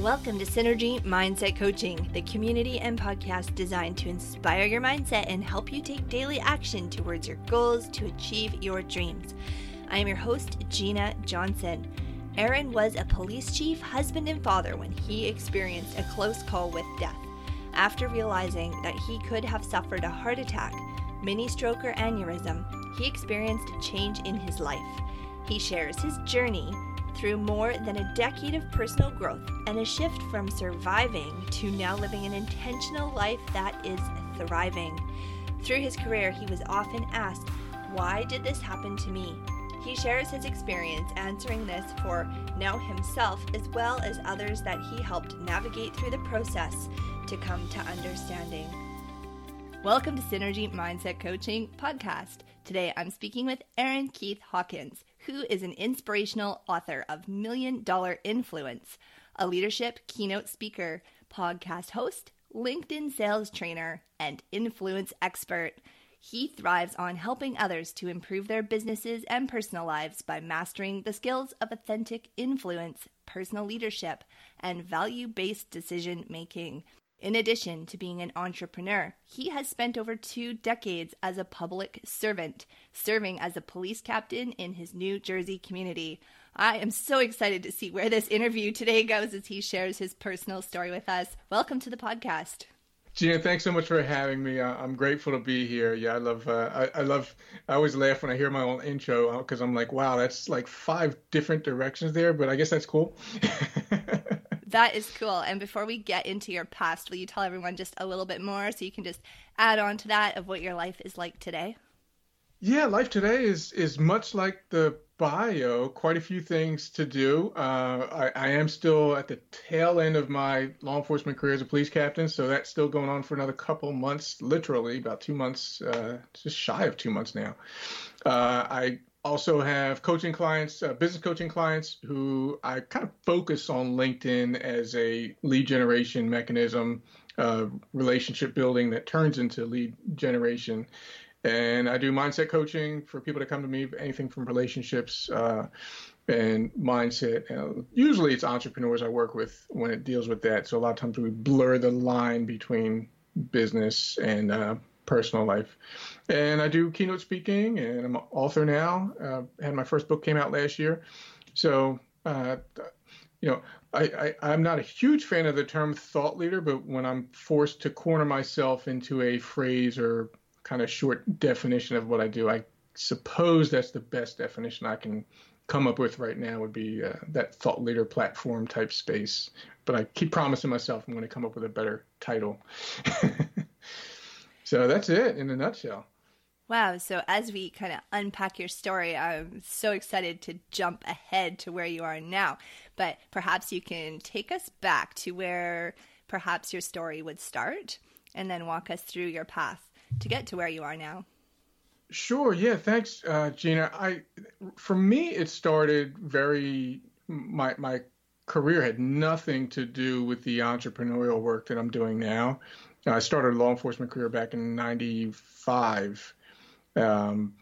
Welcome to Synergy Mindset Coaching, the community and podcast designed to inspire your mindset and help you take daily action towards your goals to achieve your dreams. I am your host, Gina Johnson. Aaron was a police chief, husband, and father when he experienced a close call with death. After realizing that he could have suffered a heart attack, mini stroke, or aneurysm, he experienced a change in his life. He shares his journey through more than a decade of personal growth and a shift from surviving to now living an intentional life that is thriving. Through his career, he was often asked, Why did this happen to me? He shares his experience answering this for now himself as well as others that he helped navigate through the process to come to understanding. Welcome to Synergy Mindset Coaching Podcast. Today I'm speaking with Aaron Keith Hawkins who is an inspirational author of Million Dollar Influence, a leadership keynote speaker, podcast host, LinkedIn sales trainer, and influence expert. He thrives on helping others to improve their businesses and personal lives by mastering the skills of authentic influence, personal leadership, and value based decision making. In addition to being an entrepreneur, he has spent over two decades as a public servant, serving as a police captain in his New Jersey community. I am so excited to see where this interview today goes as he shares his personal story with us. Welcome to the podcast. Gina, thanks so much for having me. I'm grateful to be here. Yeah, I love. Uh, I, I, love. I always laugh when I hear my own intro because uh, I'm like, wow, that's like five different directions there. But I guess that's cool. That is cool. And before we get into your past, will you tell everyone just a little bit more so you can just add on to that of what your life is like today? Yeah, life today is is much like the bio. Quite a few things to do. Uh, I, I, am still at the tail end of my law enforcement career as a police captain, so that's still going on for another couple months. Literally, about two months, uh, just shy of two months now. Uh, I also have coaching clients, uh, business coaching clients who I kind of focus on LinkedIn as a lead generation mechanism, uh, relationship building that turns into lead generation. And I do mindset coaching for people to come to me, anything from relationships uh, and mindset. Usually it's entrepreneurs I work with when it deals with that. So a lot of times we blur the line between business and uh, personal life. And I do keynote speaking, and I'm an author now. Uh, had my first book came out last year, so uh, you know I, I am not a huge fan of the term thought leader, but when I'm forced to corner myself into a phrase or kind of short definition of what I do, I suppose that's the best definition I can come up with right now would be uh, that thought leader platform type space. But I keep promising myself I'm going to come up with a better title. So that's it in a nutshell. Wow. So, as we kind of unpack your story, I'm so excited to jump ahead to where you are now. But perhaps you can take us back to where perhaps your story would start and then walk us through your path to get to where you are now. Sure. Yeah. Thanks, uh, Gina. I, for me, it started very, my, my career had nothing to do with the entrepreneurial work that I'm doing now. I started a law enforcement career back in '95. Um,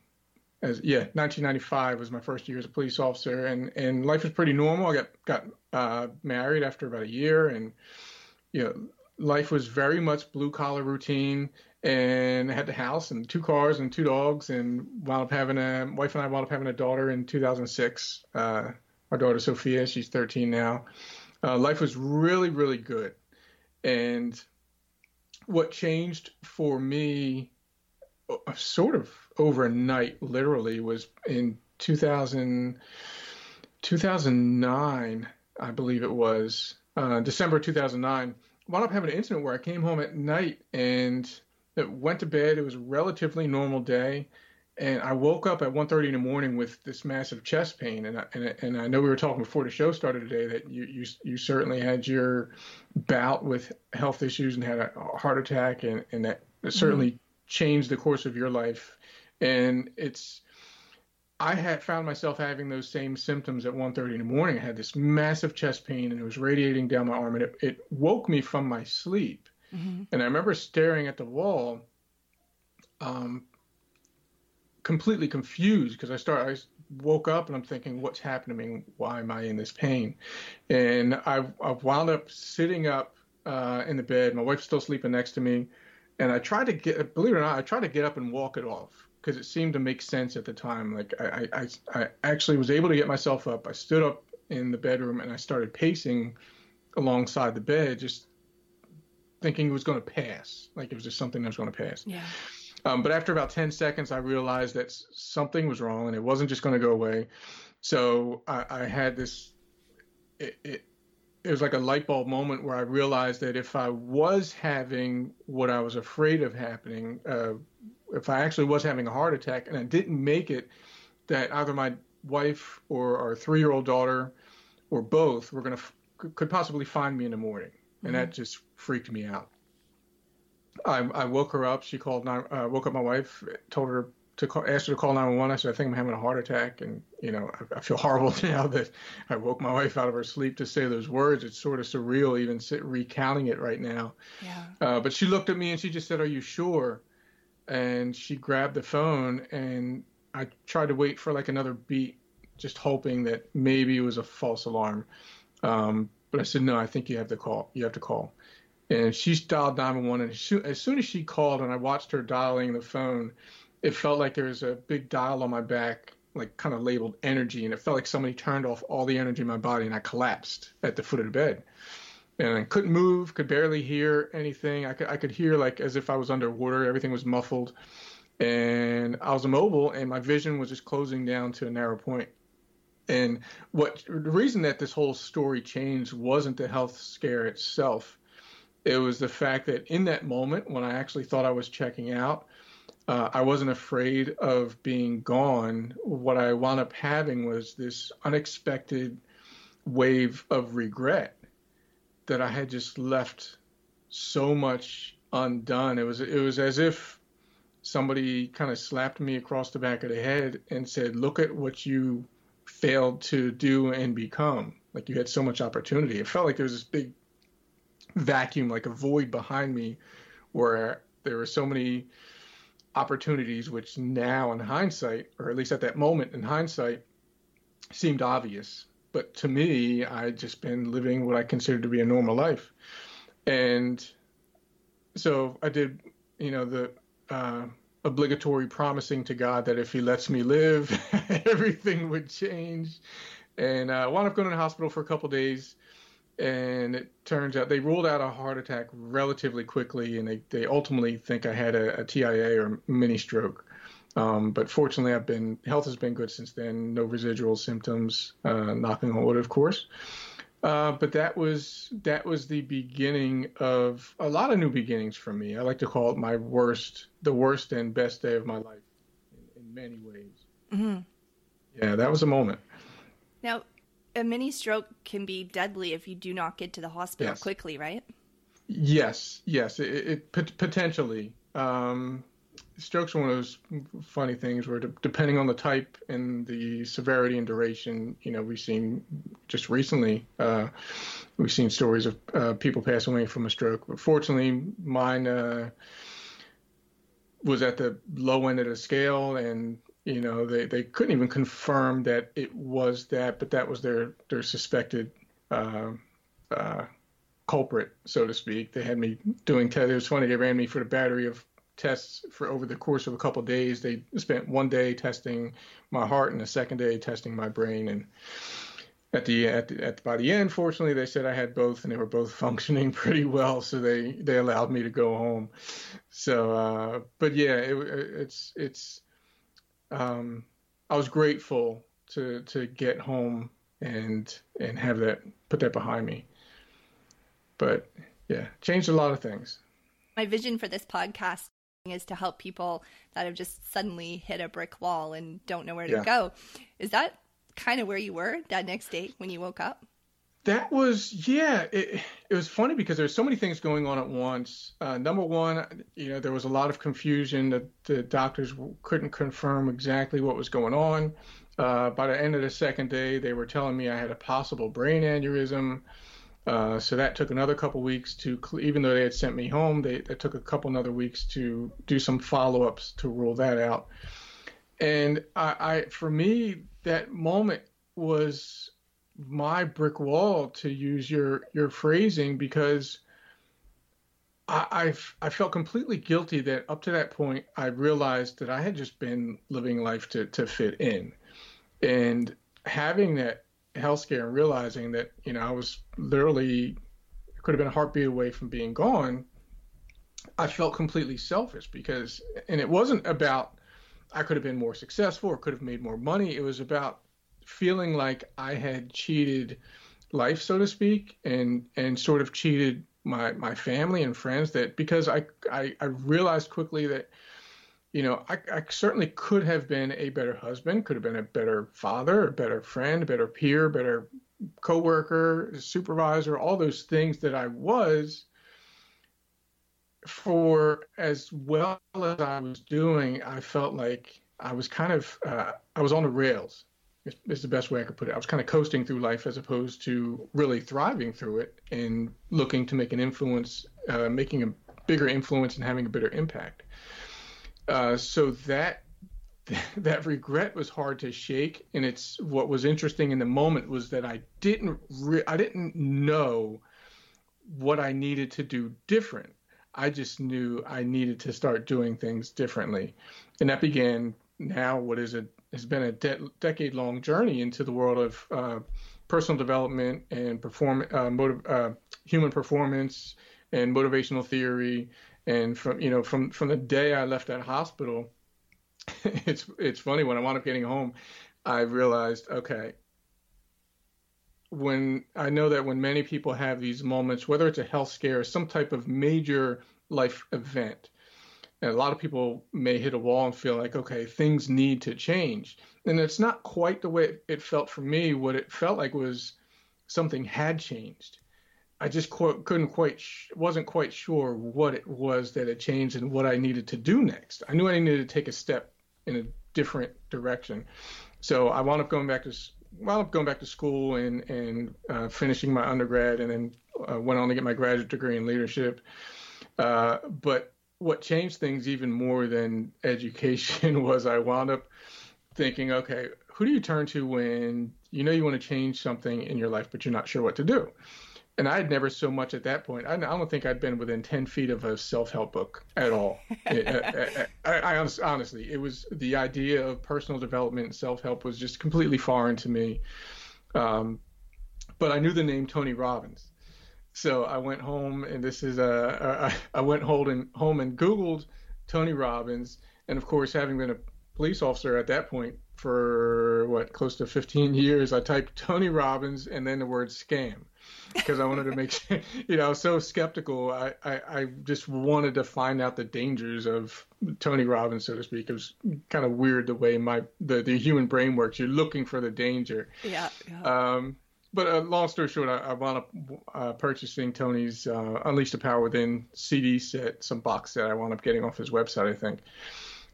as yeah, 1995 was my first year as a police officer, and and life was pretty normal. I got got uh, married after about a year, and you know, life was very much blue collar routine. And I had the house and two cars and two dogs, and wound up having a wife and I wound up having a daughter in 2006. Uh, our daughter Sophia, she's 13 now. Uh, life was really really good, and what changed for me uh, sort of overnight literally was in 2000 2009 i believe it was uh, december 2009 I wound up having an incident where i came home at night and went to bed. It was a relatively normal day and I woke up at 1:30 in the morning with this massive chest pain, and I, and, and I know we were talking before the show started today that you you, you certainly had your bout with health issues and had a heart attack, and and that certainly mm-hmm. changed the course of your life, and it's. I had found myself having those same symptoms at 1:30 in the morning. I had this massive chest pain, and it was radiating down my arm, and it, it woke me from my sleep. Mm-hmm. And I remember staring at the wall, um, completely confused because I start I woke up and I'm thinking, what's happening? Why am I in this pain? And I, I wound up sitting up uh, in the bed. My wife's still sleeping next to me. And I tried to get, believe it or not, I tried to get up and walk it off because it seemed to make sense at the time. Like I, I, I actually was able to get myself up. I stood up in the bedroom and I started pacing alongside the bed, just thinking it was going to pass. Like it was just something that was going to pass. Yeah. Um, but after about 10 seconds, I realized that something was wrong and it wasn't just going to go away. So I, I had this, it, it, it was like a light bulb moment where I realized that if I was having what I was afraid of happening, uh, if I actually was having a heart attack and I didn't make it, that either my wife or our three-year-old daughter or both were going to could possibly find me in the morning, and mm-hmm. that just freaked me out. I, I woke her up. She called. Uh, woke up my wife. Told her to call, asked her to call 911. I said, I think I'm having a heart attack, and you know, I, I, feel horrible now that I woke my wife out of her sleep to say those words. It's sort of surreal, even sit, recounting it right now. Yeah. Uh, but she looked at me and she just said, "Are you sure?" And she grabbed the phone, and I tried to wait for like another beat, just hoping that maybe it was a false alarm. Um, but I said, no, I think you have to call. You have to call. And she dialed 911. And as soon, as soon as she called and I watched her dialing the phone, it felt like there was a big dial on my back, like kind of labeled energy. And it felt like somebody turned off all the energy in my body and I collapsed at the foot of the bed. And I couldn't move, could barely hear anything. I could, I could hear like as if I was underwater. Everything was muffled. And I was immobile and my vision was just closing down to a narrow point. And what the reason that this whole story changed wasn't the health scare itself. It was the fact that in that moment when I actually thought I was checking out, uh, I wasn't afraid of being gone. What I wound up having was this unexpected wave of regret that I had just left so much undone. It was it was as if somebody kind of slapped me across the back of the head and said, "Look at what you failed to do and become. Like you had so much opportunity. It felt like there was this big vacuum, like a void behind me, where there were so many opportunities which now in hindsight, or at least at that moment in hindsight, seemed obvious. But to me, I'd just been living what I considered to be a normal life. And so I did, you know, the uh, obligatory promising to God that if He lets me live, everything would change. And I uh, wound up going to the hospital for a couple days. And it turns out they ruled out a heart attack relatively quickly, and they, they ultimately think I had a, a TIA or mini stroke. Um, but fortunately, I've been health has been good since then. No residual symptoms, uh, knocking on wood, of course. Uh, but that was that was the beginning of a lot of new beginnings for me. I like to call it my worst, the worst and best day of my life, in, in many ways. Mm-hmm. Yeah, that was a moment. Now, a mini stroke can be deadly if you do not get to the hospital yes. quickly, right? Yes, yes, it, it potentially. Um, strokes are one of those funny things where, depending on the type and the severity and duration, you know, we've seen just recently, uh, we've seen stories of uh, people passing away from a stroke. But fortunately, mine uh, was at the low end of the scale, and you know, they, they couldn't even confirm that it was that, but that was their their suspected. Uh, uh, culprit, so to speak. They had me doing tests. It was funny. They ran me for the battery of tests for over the course of a couple of days. They spent one day testing my heart and the second day testing my brain. And at the at the, at by the end, fortunately, they said I had both and they were both functioning pretty well. So they they allowed me to go home. So, uh, but yeah, it, it's it's. Um, I was grateful to to get home and and have that put that behind me. But yeah, changed a lot of things. My vision for this podcast is to help people that have just suddenly hit a brick wall and don't know where to yeah. go. Is that kind of where you were that next day when you woke up? That was yeah. It, it was funny because there's so many things going on at once. Uh, number one, you know, there was a lot of confusion. that the doctors couldn't confirm exactly what was going on. Uh, by the end of the second day, they were telling me I had a possible brain aneurysm. Uh, so that took another couple weeks to, even though they had sent me home, they, took a couple another weeks to do some follow ups to rule that out. And I, I, for me, that moment was my brick wall, to use your your phrasing, because I, I've, I felt completely guilty that up to that point, I realized that I had just been living life to to fit in, and having that health scare and realizing that you know I was literally could have been a heartbeat away from being gone. I felt completely selfish because, and it wasn't about I could have been more successful or could have made more money. It was about feeling like I had cheated life, so to speak, and and sort of cheated my my family and friends. That because I I, I realized quickly that you know I, I certainly could have been a better husband, could have been a better father, a better friend, a better peer, better coworker, supervisor, all those things that I was for as well as I was doing, I felt like I was kind of uh, I was on the rails. Is, the best way I could put it. I was kind of coasting through life as opposed to really thriving through it and looking to make an influence, uh, making a bigger influence and having a bigger impact. Uh, so that that regret was hard to shake, and it's what was interesting in the moment was that I didn't re- I didn't know what I needed to do different I just knew I needed to start doing things differently. And that began now what is a has been a de- decade long journey into the world of uh, personal development and perform uh, uh, human performance and motivational theory. And from you know from from the day I left that hospital, it's it's funny when I wound up getting home, I realized okay, when I know that when many people have these moments, whether it's a health scare or some type of major life event, and a lot of people may hit a wall and feel like, okay, things need to change. And it's not quite the way it felt for me. What it felt like was something had changed. I just couldn't quite, sh- wasn't quite sure what it was that had changed and what I needed to do next. I knew I needed to take a step in a different direction. So I wound up going back to wound up going back to school and and uh, finishing my undergrad, and then uh, went on to get my graduate degree in leadership. Uh, but what changed things even more than education was I wound up thinking, okay, who do you turn to when you know you want to change something in your life, but you're not sure what to do? and I had never so much at that point. I, I don't think I'd been within ten feet of a self-help book at all. I, I, I, honestly, it was the idea of personal development and self-help was just completely foreign to me. Um, but I knew the name Tony Robbins, so I went home, and this is uh, uh, uh, a, a I went home and Googled Tony Robbins, and of course, having been a police officer at that point for what close to 15 years, I typed Tony Robbins and then the word scam because I wanted to make sure, you know, I was so skeptical. I, I, I, just wanted to find out the dangers of Tony Robbins, so to speak. It was kind of weird the way my the, the human brain works. You're looking for the danger. Yeah. yeah. Um, but uh, long story short, I, I wound up uh, purchasing Tony's uh, Unleash the Power Within CD set, some box set I wound up getting off his website, I think.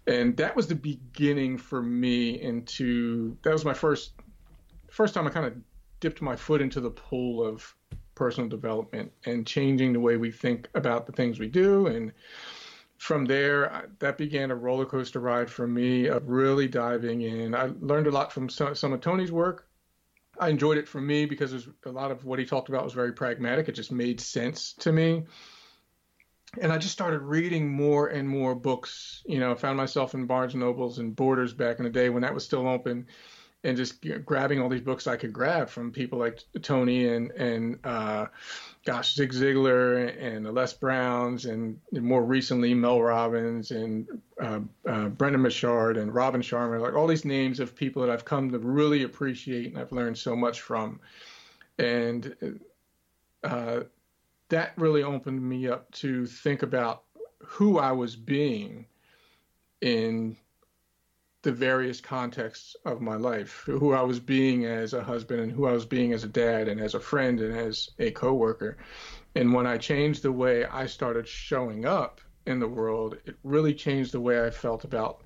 And that was the beginning for me into that was my first first time I kind of dipped my foot into the pool of personal development and changing the way we think about the things we do. And from there, that began a roller coaster ride for me of really diving in. I learned a lot from some, some of Tony's work. I enjoyed it for me because there's a lot of what he talked about was very pragmatic. It just made sense to me. And I just started reading more and more books. You know, I found myself in Barnes and Nobles and Borders back in the day when that was still open and just you know, grabbing all these books I could grab from people like Tony and and uh, gosh Zig Ziglar and Les Browns and, more recently Mel Robbins and uh, uh, Brendon Burchard and Robin Sharma like all these names of people that I've come to really appreciate and I've learned so much from. And uh, that really opened me up to think about who I was being in the various contexts of my life, who I was being as a husband and who I was being as a dad and as a friend and as a coworker. And when I changed the way I started showing up in the world, it really changed the way I felt about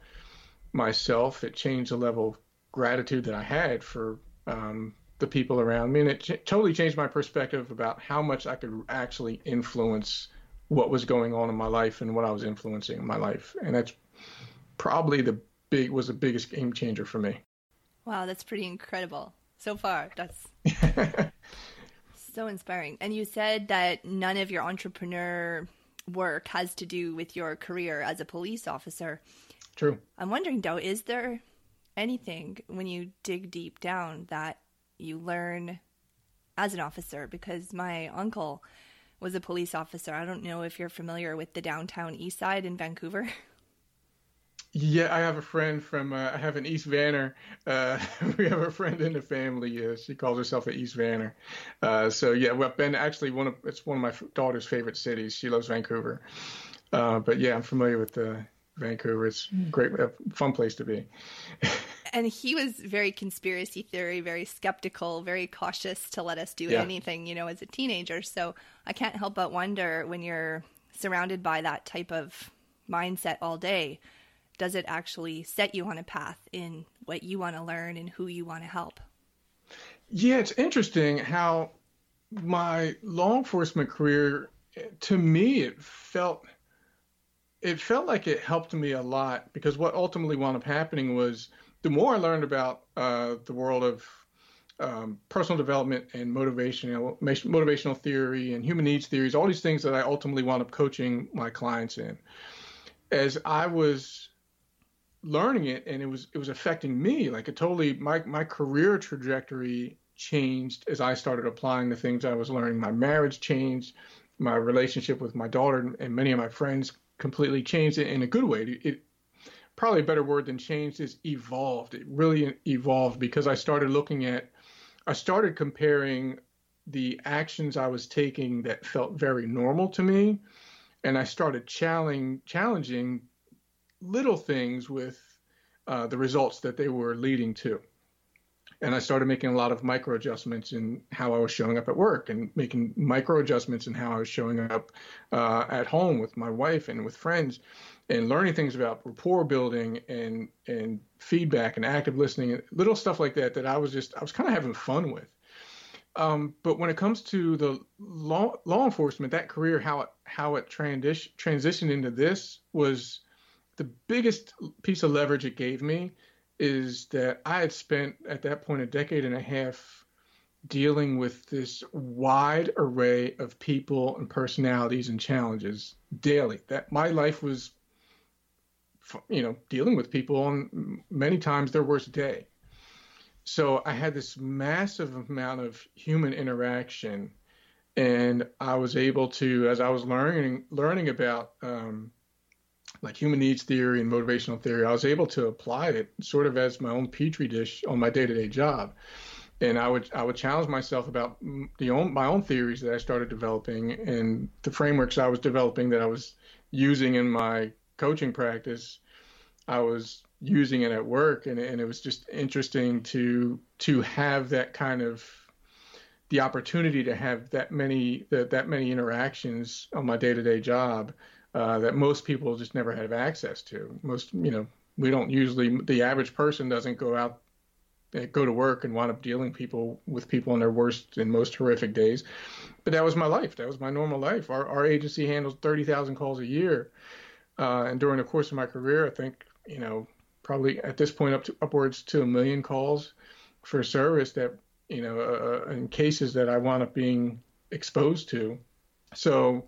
myself. It changed the level of gratitude that I had for um, the people around me, and it ch- totally changed my perspective about how much I could actually influence what was going on in my life and what I was influencing in my life. And that's probably the big was the biggest game changer for me. Wow, that's pretty incredible so far. That's so inspiring. And you said that none of your entrepreneur work has to do with your career as a police officer. True. I'm wondering though, is there anything when you dig deep down that you learn as an officer? Because my uncle was a police officer. I don't know if you're familiar with the downtown east side in Vancouver. Yeah, I have a friend from. Uh, I have an East Vanner. Uh, we have a friend in the family. Uh, she calls herself an East Vanner. Uh, so yeah, well, Ben actually one of it's one of my daughter's favorite cities. She loves Vancouver. Uh, but yeah, I'm familiar with uh, Vancouver. It's great, a fun place to be. and he was very conspiracy theory, very skeptical, very cautious to let us do yeah. anything, you know, as a teenager. So I can't help but wonder when you're surrounded by that type of mindset all day does it actually set you on a path in what you want to learn and who you want to help? Yeah, it's interesting how my law enforcement career, to me, it felt it felt like it helped me a lot because what ultimately wound up happening was the more I learned about uh, the world of um, personal development and motivational motivational theory and human needs theories, all these things that I ultimately wound up coaching my clients in. As I was learning it and it was it was affecting me like it totally my my career trajectory changed as I started applying the things I was learning. My marriage changed, my relationship with my daughter and many of my friends completely changed it in a good way. It, it probably a better word than changed is evolved. It really evolved because I started looking at I started comparing the actions I was taking that felt very normal to me and I started challenging challenging little things with uh, the results that they were leading to. And I started making a lot of micro adjustments in how I was showing up at work and making micro adjustments in how I was showing up uh, at home with my wife and with friends and learning things about rapport building and, and feedback and active listening, and little stuff like that, that I was just, I was kind of having fun with. Um, but when it comes to the law, law enforcement, that career, how it, how it transition, transitioned into this was the biggest piece of leverage it gave me is that I had spent at that point a decade and a half dealing with this wide array of people and personalities and challenges daily. That my life was, you know, dealing with people on many times their worst day. So I had this massive amount of human interaction, and I was able to, as I was learning learning about um, like human needs theory and motivational theory, I was able to apply it sort of as my own petri dish on my day-to-day job. And I would I would challenge myself about the own my own theories that I started developing and the frameworks I was developing that I was using in my coaching practice. I was using it at work, and, and it was just interesting to to have that kind of the opportunity to have that many that, that many interactions on my day-to-day job uh, that most people just never have access to. Most, you know, we don't usually, the average person doesn't go out, eh, go to work and wind up dealing people with people in their worst and most horrific days. But that was my life. That was my normal life. Our, our agency handles 30,000 calls a year. Uh, and during the course of my career, I think, you know, probably at this point up to upwards to a million calls for service that, you know, uh, uh in cases that I wound up being exposed to. So,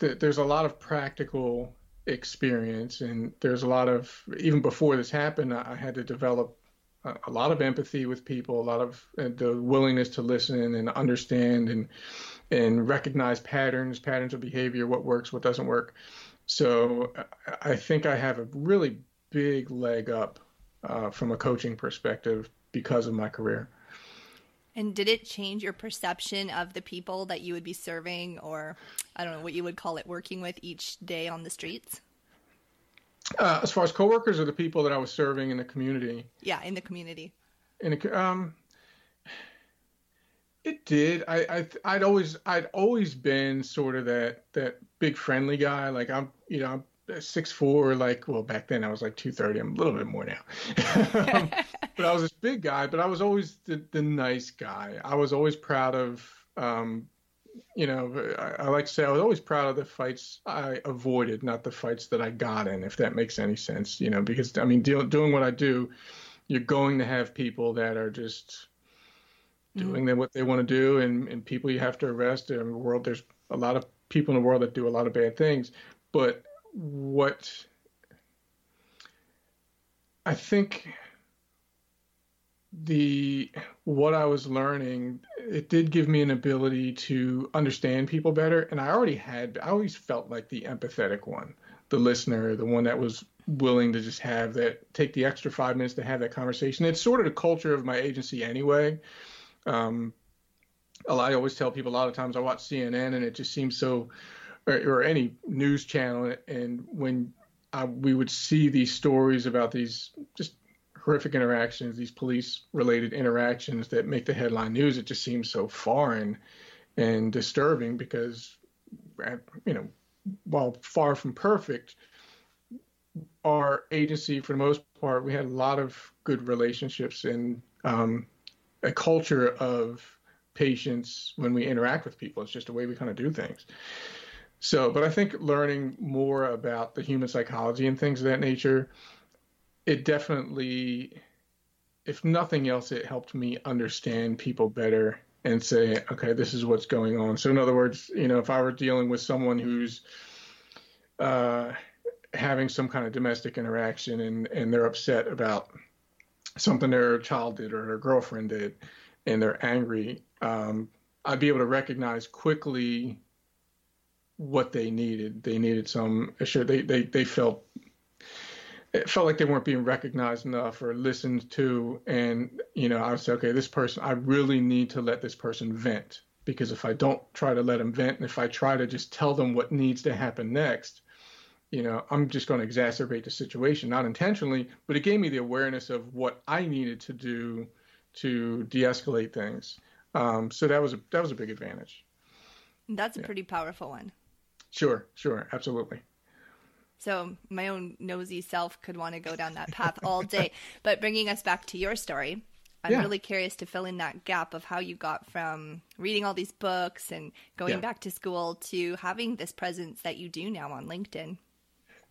th- there's a lot of practical experience, and there's a lot of even before this happened, I had to develop a, a lot of empathy with people, a lot of uh, the willingness to listen and understand and and recognize patterns, patterns of behavior, what works, what doesn't work. So I think I have a really big leg up uh, from a coaching perspective because of my career. And did it change your perception of the people that you would be serving, or I don't know what you would call it, working with each day on the streets? Uh, as far as coworkers or the people that I was serving in the community? Yeah, in the community. In a, um, it did. I, I would always I'd always been sort of that that big friendly guy. Like I'm, you know, I'm six four, like well back then I was like two thirty. I'm a little bit more now, um, but I was this big guy. But I was always the, the nice guy. I was always proud of um, you know, I, I, like to say I was always proud of the fights I avoided, not the fights that I got in, if that makes any sense. You know, because I mean, deal, doing what I do, you're going to have people that are just mm-hmm. doing mm-hmm. what they want to do, and, and people you have to arrest. In the world, there's a lot of people in the world that do a lot of bad things, but what I think the what I was learning, it did give me an ability to understand people better. And I already had, I always felt like the empathetic one, the listener, the one that was willing to just have that, take the extra five minutes to have that conversation. It's sort of the culture of my agency anyway. Um, I always tell people a lot of times I watch CNN and it just seems so, or, or any news channel, and when I, we would see these stories about these just horrific interactions, these police related interactions that make the headline news, it just seems so foreign and disturbing because, you know, while far from perfect, our agency, for the most part, we had a lot of good relationships and um, a culture of patience when we interact with people. It's just a way we kind of do things. So, but I think learning more about the human psychology and things of that nature it definitely, if nothing else, it helped me understand people better and say, okay, this is what's going on. So, in other words, you know, if I were dealing with someone who's uh, having some kind of domestic interaction and, and they're upset about something their child did or their girlfriend did and they're angry, um, I'd be able to recognize quickly what they needed. They needed some, sure, they, they, they felt it felt like they weren't being recognized enough or listened to. And, you know, I would say, okay, this person, I really need to let this person vent because if I don't try to let them vent and if I try to just tell them what needs to happen next, you know, I'm just going to exacerbate the situation, not intentionally, but it gave me the awareness of what I needed to do to de-escalate things. Um, so that was a that was a big advantage. That's a yeah. pretty powerful one. Sure, sure, absolutely. So my own nosy self could want to go down that path all day. but bringing us back to your story, I'm yeah. really curious to fill in that gap of how you got from reading all these books and going yeah. back to school to having this presence that you do now on LinkedIn.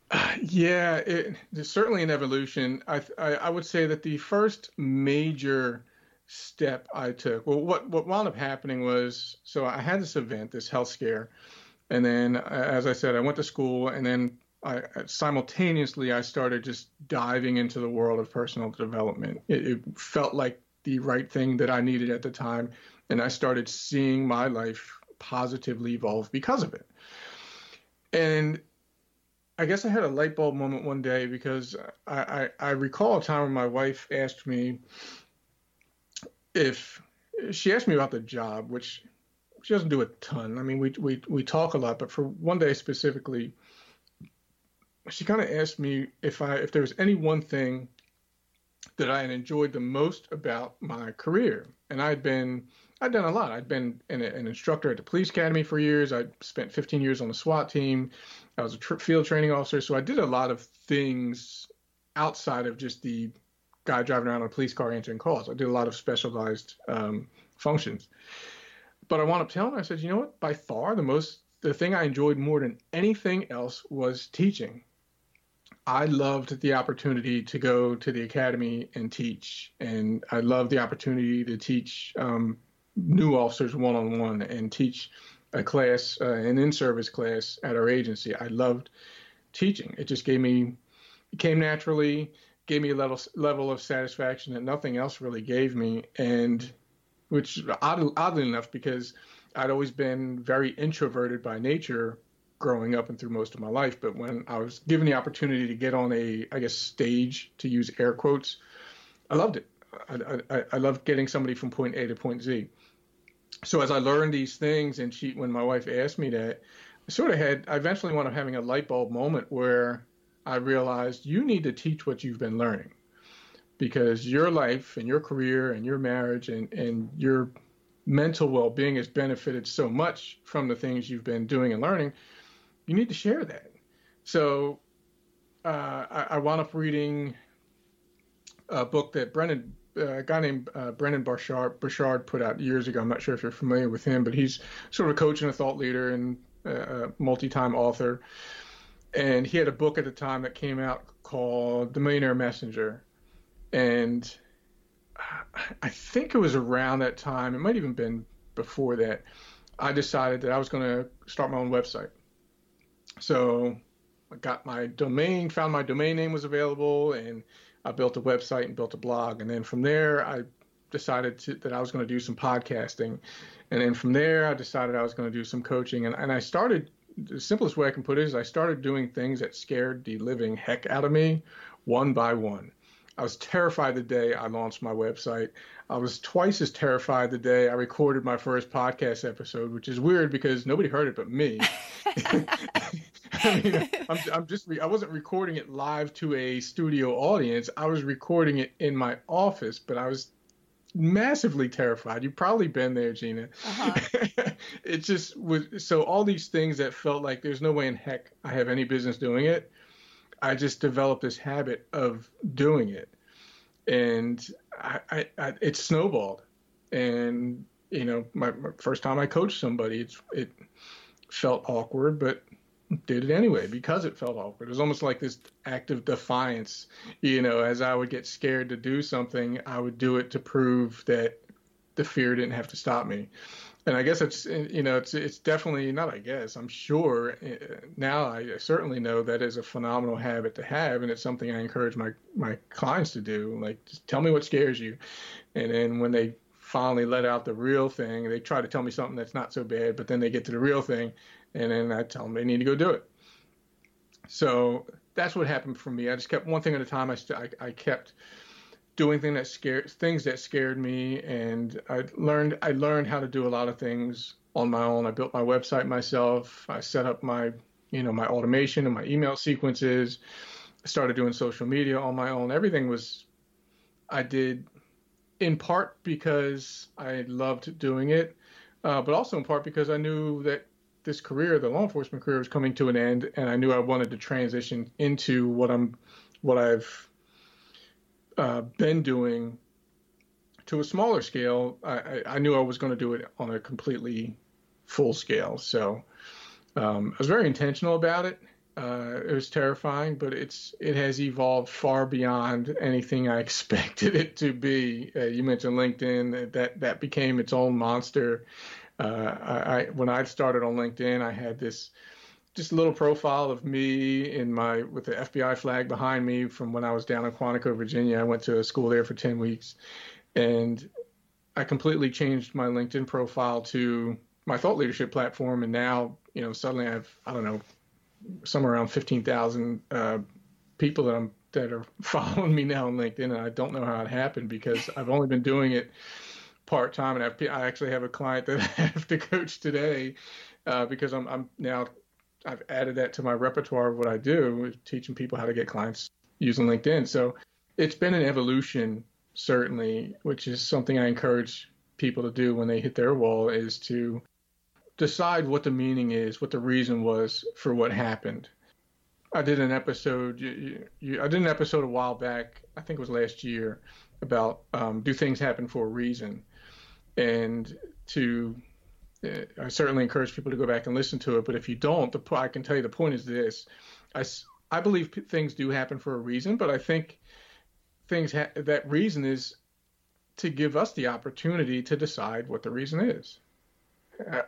Uh, yeah, it, there's certainly an evolution. I, I, I would say that the first major step I took, well, what what wound up happening was, so I had this event, this health scare, and then, as I said, I went to school, and then I, simultaneously I started just diving into the world of personal development. It, it, felt like the right thing that I needed at the time, and I started seeing my life positively evolve because of it. And I guess I had a light bulb moment one day because I, I, I recall a time when my wife asked me if she asked me about the job, which she doesn't do a ton. I mean, we we we talk a lot, but for one day specifically she kind of asked me if I if there was any one thing that I had enjoyed the most about my career, and I'd been I'd done a lot. I'd been an, an instructor at the police academy for years. I spent 15 years on the SWAT team. I was a tr- field training officer, so I did a lot of things outside of just the guy driving around in a police car answering calls. I did a lot of specialized um, functions. But I wound up telling her, I said, you know what? By far, the most the thing I enjoyed more than anything else was teaching. I loved the opportunity to go to the academy and teach, and I loved the opportunity to teach um, new officers one on one and teach a class, uh, an in-service class at our agency. I loved teaching. It just gave me, it came naturally, gave me a level level of satisfaction that nothing else really gave me, and which odd, oddly enough, because I'd always been very introverted by nature growing up and through most of my life. But when I was given the opportunity to get on a, I guess, stage to use air quotes, I loved it. I, I, I loved getting somebody from point A to point Z. So as I learned these things, and she, when my wife asked me that, I sort of had, I eventually wound up having a light bulb moment where I realized you need to teach what you've been learning because your life and your career and your marriage and, and your mental well-being has benefited so much from the things you've been doing and learning you need to share that. So uh, I, I wound up reading a book that Brendon uh, a guy named uh, Brendon Burchard, Burchard put out years ago. I'm not sure if you're familiar with him, but he's sort of a coach and a thought leader and uh, a multi-time author. And he had a book at the time that came out called The Millionaire Messenger, and I think it was around that time. It might even been before that. I decided that I was going to start my own website. So I got my domain, found my domain name was available, and I built a website and built a blog. And then from there, I decided to, that I was going to do some podcasting. And then from there, I decided I was going to do some coaching. And, and I started, the simplest way I can put it is I started doing things that scared the living heck out of me one by one. I was terrified the day I launched my website. I was twice as terrified the day I recorded my first podcast episode, which is weird because nobody heard it but me. I mean, I'm, I'm just, I wasn't recording it live to a studio audience. I was recording it in my office, but I was massively terrified. You've probably been there, Gina. Uh-huh. it just was so all these things that felt like there's no way in heck I have any business doing it. I just developed this habit of doing it, and I, I, I it snowballed. And you know, my, my first time I coached somebody, it's it felt awkward, but did it anyway because it felt awkward. It was almost like this act of defiance. You know, as I would get scared to do something, I would do it to prove that the fear didn't have to stop me. And I guess it's you know it's it's definitely not I guess I'm sure eh, now I certainly know that is a phenomenal habit to have and it's something I encourage my my clients to do like just tell me what scares you and then when they finally let out the real thing they try to tell me something that's not so bad but then they get to the real thing and then I tell them they need to go do it. So that's what happened for me. I just kept one thing at a time. I, st- I, I kept doing things that scared things that scared me, and I learned I learned how to do a lot of things on my own. I built my website myself. I set up my you know my automation and my email sequences. I started doing social media on my own. Everything was I did in part because I loved doing it, uh, but also in part because I knew that this career, the law enforcement career, was coming to an end, and I knew I wanted to transition into what I'm, what I've uh, been doing to a smaller scale. I, I knew I was going to do it on a completely full scale. So um, I was very intentional about it. Uh, it was terrifying, but it's it has evolved far beyond anything I expected it to be. Uh, you mentioned LinkedIn; that that became its own monster uh, I, when I started on LinkedIn, I had this just a little profile of me in my with the FBI flag behind me from when I was down in Quantico, Virginia. I went to a school there for 10 weeks, and I completely changed my LinkedIn profile to my thought leadership platform. And now, you know, suddenly I have I don't know somewhere around 15,000 uh, people that I'm that are following me now on LinkedIn, and I don't know how it happened because I've only been doing it part time, and I've, I actually have a client that I have to coach today uh, because I'm, I'm now I've added that to my repertoire of what I do, teaching people how to get clients using LinkedIn. So it's been an evolution, certainly, which is something I encourage people to do when they hit their wall is to decide what the meaning is, what the reason was for what happened. I did an episode. You, you, I did an episode a while back. I think it was last year about um, do things happen for a reason, and to I certainly encourage people to go back and listen to it. But if you don't, the I can tell you the point is this: I I believe p- things do happen for a reason, but I think things ha- that reason is to give us the opportunity to decide what the reason is.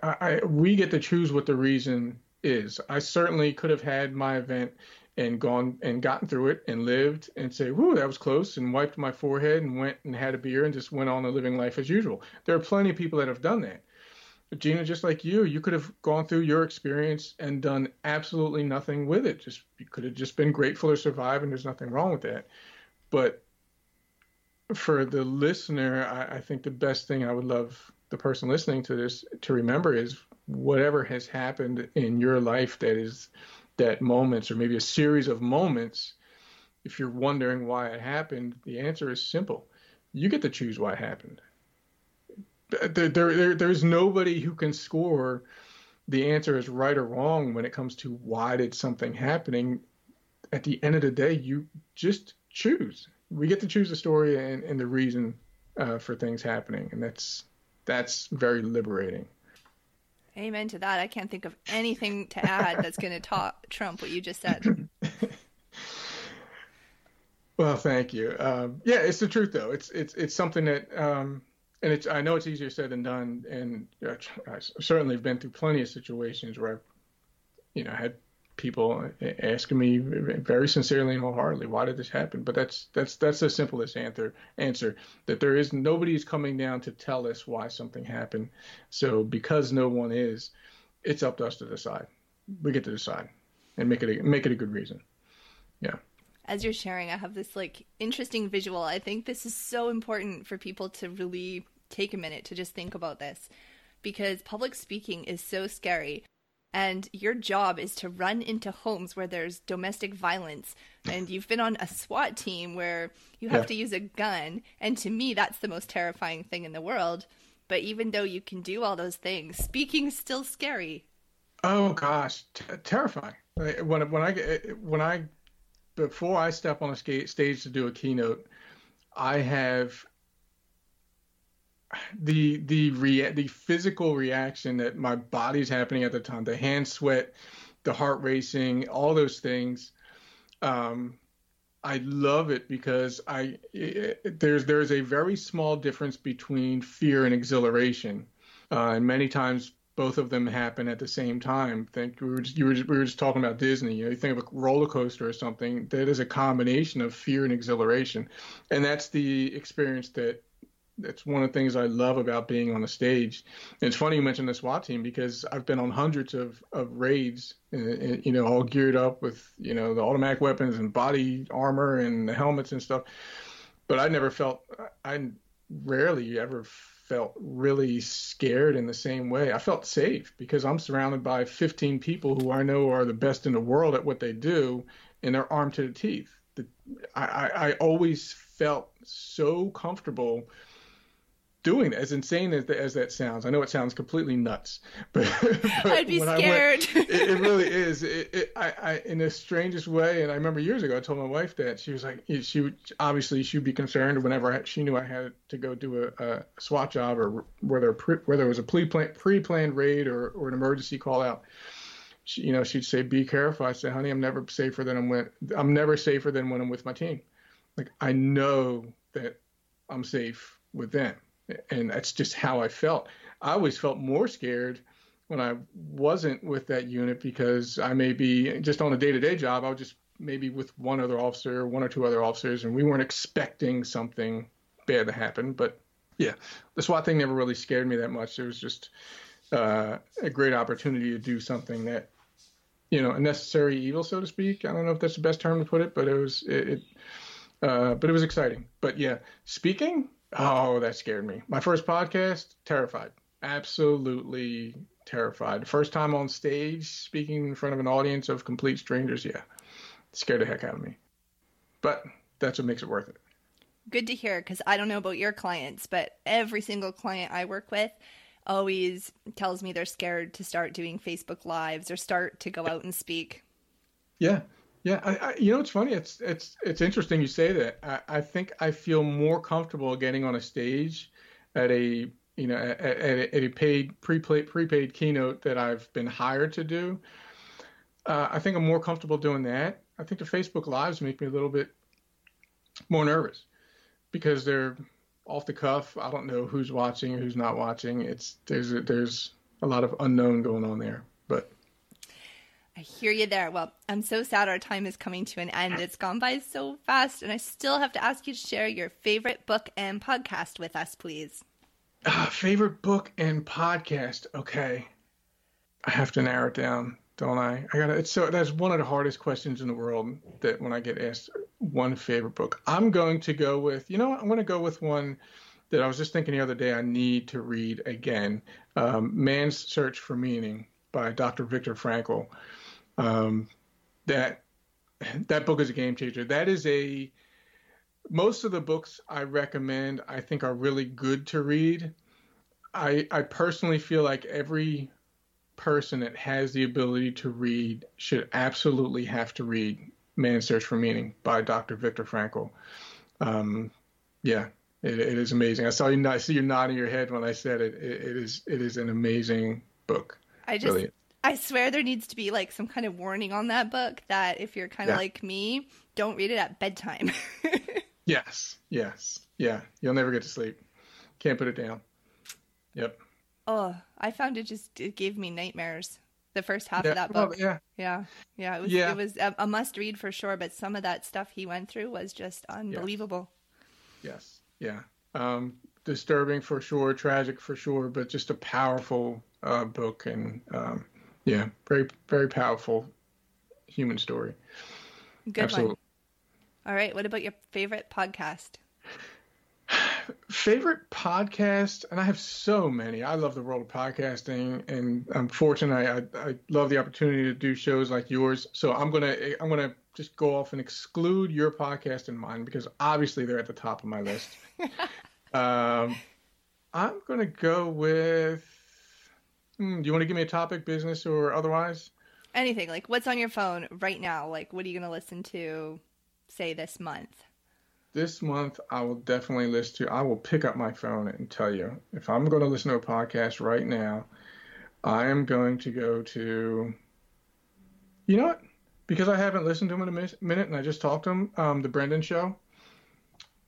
I, I, we get to choose what the reason is. I certainly could have had my event and gone and gotten through it and lived and say, whoo, that was close, and wiped my forehead and went and had a beer and just went on a living life as usual. There are plenty of people that have done that. Gina, just like you, you could have gone through your experience and done absolutely nothing with it. Just you could have just been grateful to survive, and there's nothing wrong with that. But for the listener, I, I think the best thing I would love the person listening to this to remember is whatever has happened in your life that is that moments or maybe a series of moments, if you're wondering why it happened, the answer is simple. You get to choose why it happened. There, there, there's nobody who can score the answer is right or wrong when it comes to why did something happening. At the end of the day, you just choose. we get to choose the story and, and the reason uh, for things happening, and that's that's very liberating. Amen to that. I can't think of anything to add that's going to top trump what you just said. well, thank you. Um, yeah, it's the truth though. It's it's it's something that, um, and it's I know it's easier said than done, and uh, I certainly have been through plenty of situations where I've, you know, had people asking me very sincerely and wholeheartedly, why did this happen? But that's that's that's the simplest answer. Answer that there is nobody is coming down to tell us why something happened. So because no one is, it's up to us to decide. We get to decide and make it a, make it a good reason. Yeah. As you're sharing, I have this like interesting visual. I think this is so important for people to really take a minute to just think about this because public speaking is so scary and your job is to run into homes where there's domestic violence and you've been on a SWAT team where you have yeah. to use a gun. And to me that's the most terrifying thing in the world. But even though you can do all those things speaking is still scary. Oh gosh. T- terrifying. When when i when i before i step on a stage to do a keynote i have the the rea- the physical reaction that my body's happening at the time, the hand sweat, the heart racing, all those things. Um, I love it because I it, there's there's a very small difference between fear and exhilaration, uh, and many times both of them happen at the same time. Think we were just, you were just, we were just talking about Disney. You know, you think of a roller coaster or something that is a combination of fear and exhilaration, and that's the experience that it's one of the things I love about being on the stage. And it's funny you mentioned the SWAT team because I've been on hundreds of, of raids, uh, you know, all geared up with, you know, the automatic weapons and body armor and the helmets and stuff. But I never felt, I rarely ever felt really scared in the same way. I felt safe because I'm surrounded by 15 people who I know are the best in the world at what they do, and they're armed to the teeth. The, I, I always felt so comfortable doing that. As insane as, as that sounds, I know it sounds completely nuts, but, but I'd be scared. Went, it, it, really is. It, it, I, I, in the strangest way, and I remember years ago, I told my wife that she was like, she would obviously she'd be concerned whenever I, she knew I had to go do a, a SWAT job or whether whether it was a pre-planned, pre-planned raid or, or an emergency call out. She, you know, she'd say, "Be careful." I say, "Honey, I'm never safer than I'm when I'm never safer than when I'm with my team. Like I know that I'm safe with them." And that's just how I felt. I always felt more scared when I wasn't with that unit because I may be just on a day-to-day job. I was just maybe with one other officer, one or two other officers, and we weren't expecting something bad to happen. But yeah, the SWAT thing never really scared me that much. It was just uh, a great opportunity to do something that, you know, a necessary evil, so to speak. I don't know if that's the best term to put it, but it was it. it uh, but it was exciting. But yeah, speaking, Oh, that scared me. My first podcast, terrified. Absolutely terrified. First time on stage speaking in front of an audience of complete strangers, yeah. Scared the heck out of me. But that's what makes it worth it. Good to hear because I don't know about your clients, but every single client I work with always tells me they're scared to start doing Facebook Lives or start to go out and speak. Yeah, yeah, I, I, you know it's funny. It's it's it's interesting you say that. I, I think I feel more comfortable getting on a stage at a you know at, at, a, at a paid prepaid prepaid keynote that I've been hired to do. Uh, I think I'm more comfortable doing that. I think the Facebook Lives make me a little bit more nervous because they're off the cuff. I don't know who's watching, who's not watching. It's there's a, there's a lot of unknown going on there. I hear you there. Well, I'm so sad our time is coming to an end. It's gone by so fast, and I still have to ask you to share your favorite book and podcast with us, please. Uh, favorite book and podcast. Okay, I have to narrow it down, don't I? I got It's so that's one of the hardest questions in the world. That when I get asked one favorite book, I'm going to go with. You know, what? I'm to go with one that I was just thinking the other day. I need to read again. Um, Man's Search for Meaning by Dr. Viktor Frankl um, that that book is a game changer. That is a most of the books I recommend I think are really good to read. I I personally feel like every person that has the ability to read should absolutely have to read Man's Search for Meaning by Dr. Viktor Frankl. um, yeah, it, it is amazing. I saw you. I see you nodding your head when I said it. It, it is. It is an amazing book. I just. Really. I swear there needs to be like some kind of warning on that book that if you're kind of yeah. like me, don't read it at bedtime. yes. Yes. Yeah. You'll never get to sleep. Can't put it down. Yep. Oh, I found it just it gave me nightmares. The first half yeah, of that book. Well, yeah. Yeah. Yeah. It was yeah. it was a, a, must read for sure, but some of that stuff he went through was just unbelievable. Yes. yes. Yeah. Um, disturbing for sure, tragic for sure, but just a powerful uh, book and um, yeah, very very powerful human story. Good Absolutely. one. All right. What about your favorite podcast? favorite podcast, and I have so many. I love the world of podcasting, and I'm fortunate. I, I, I love the opportunity to do shows like yours. So I'm gonna I'm gonna just go off and exclude your podcast and mine because obviously they're at the top of my list. um, I'm gonna go with. Hmm, do you want to give me a topic, business or otherwise? Anything like what's on your phone right now? Like what are you gonna listen to? Say this month this month I will definitely listen to. I will pick up my phone and tell you if I'm going to listen to a podcast right now. I am going to go to. You know what? Because I haven't listened to him in a minute, and I just talked to him. Um, the Brendon Show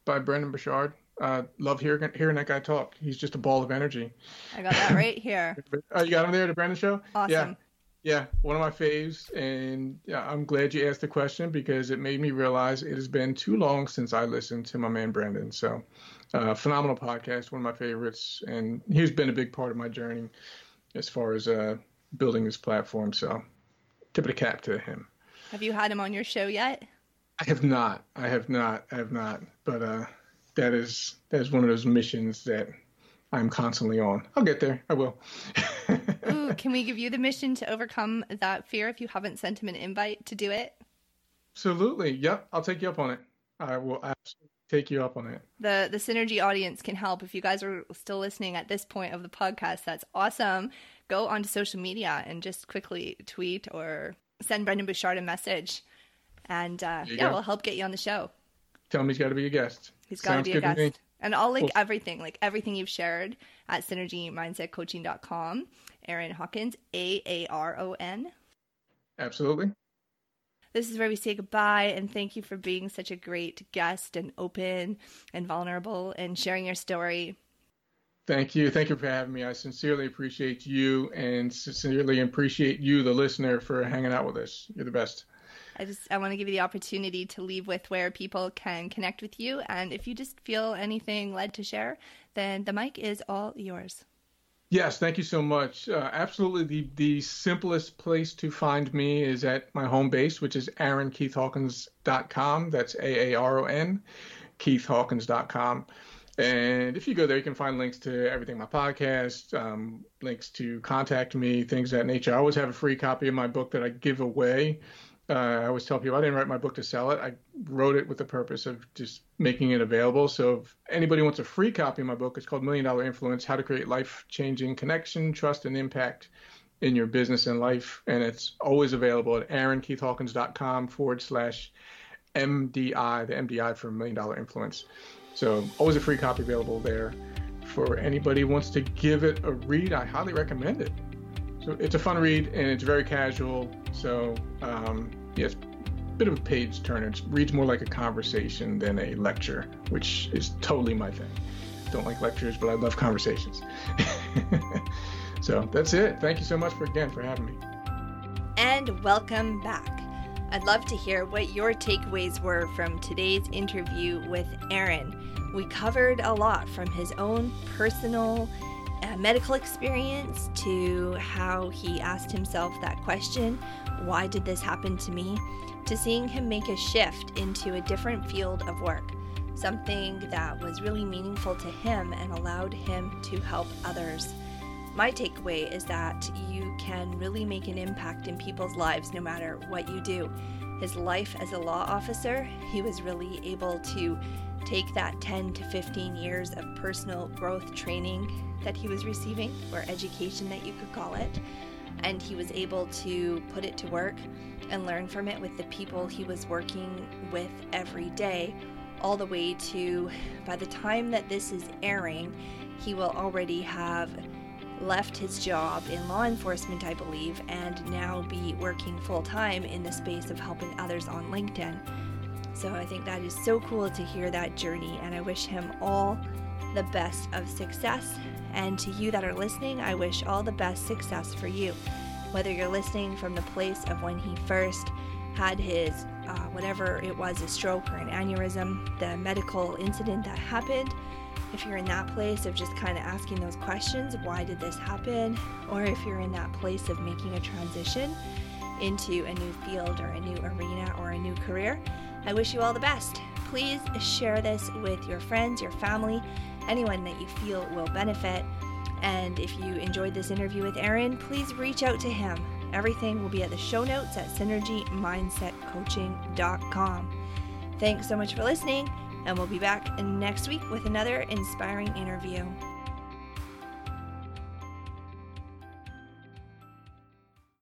by Brendon Burchard. Uh, love hearing hearing that guy talk. He's just a ball of energy. I got that right here. oh, you got him there, the Brendon Show. Awesome. Yeah. Yeah, one of my faves, and yeah, I'm glad you asked the question because it made me realize it has been too long since I listened to my man Brendon. So, uh, phenomenal podcast, one of my favorites, and he's been a big part of my journey as far as uh, building this platform. So, tip of the cap to him. Have you had him on your show yet? I have not. I have not. I have not. But uh, that is that is one of those missions that I'm constantly on. I'll get there. I will. Ooh, can we give you the mission to overcome that fear if you haven't sent him an invite to do it? Absolutely. Yep. I'll take you up on it. I will absolutely take you up on it. The the synergy audience can help if you guys are still listening at this point of the podcast. That's awesome. Go onto social media and just quickly tweet or send Brendon Burchard a message, and uh, yeah, go. we'll help get you on the show. Tell him he's got to be a guest. He's got to be a guest. And I'll link cool. everything, like everything you've shared at synergymindsetcoaching.com. Aaron Hawkins, A A R O N. Absolutely. This is where we say goodbye and thank you for being such a great guest and open and vulnerable and sharing your story. Thank you. Thank you for having me. I sincerely appreciate you and sincerely appreciate you, the listener, for hanging out with us. You're the best. I just I want to give you the opportunity to leave with where people can connect with you and if you just feel anything led to share, then the mic is all yours. Yes, thank you so much. Uh, absolutely, the the simplest place to find me is at my home base, which is aaronkeithhawkins.com. That's A A R O N, keithhawkins.com. And if you go there, you can find links to everything my podcast, um, links to contact me, things that nature. I always have a free copy of my book that I give away uh, I always tell people I didn't write my book to sell it. I wrote it with the purpose of just making it available. So if anybody wants a free copy of my book, it's called Million Dollar Influence: How to Create Life-Changing Connection, Trust, and Impact in Your Business and Life. And it's always available at aaronkeithhawkins.com forward slash MDI, the MDI for Million Dollar Influence. So always a free copy available there. For anybody who wants to give it a read, I highly recommend it. So it's a fun read and it's very casual. So um, yes, bit of a page turner. It reads more like a conversation than a lecture, which is totally my thing. Don't like lectures, but I love conversations. so that's it. Thank you so much for again for having me. And welcome back. I'd love to hear what your takeaways were from today's interview with Aaron. We covered a lot from his own personal Uh, medical experience to how he asked himself that question why did this happen to me? to seeing him make a shift into a different field of work, something that was really meaningful to him and allowed him to help others. My takeaway is that you can really make an impact in people's lives no matter what you do. His life as a law officer, he was really able to take that 10 to 15 years of personal growth training that he was receiving, or education that you could call it, and he was able to put it to work and learn from it with the people he was working with every day all the way to by the time that this is airing, he will already have left his job in law enforcement, I believe, and now be working full time in the space of helping others on LinkedIn. So I think that is so cool to hear that journey, and I wish him all the best of success. And to you that are listening, I wish all the best success for you. Whether you're listening from the place of when he first had his, uh, whatever it was, a stroke or an aneurysm, the medical incident that happened, if you're in that place of just kind of asking those questions, why did this happen? Or if you're in that place of making a transition into a new field or a new arena or a new career, I wish you all the best. Please share this with your friends, your family, anyone that you feel will benefit. And if you enjoyed this interview with Aaron, please reach out to him. Everything will be at the show notes at synergymindsetcoaching.com. Thanks so much for listening and we'll be back next week with another inspiring interview.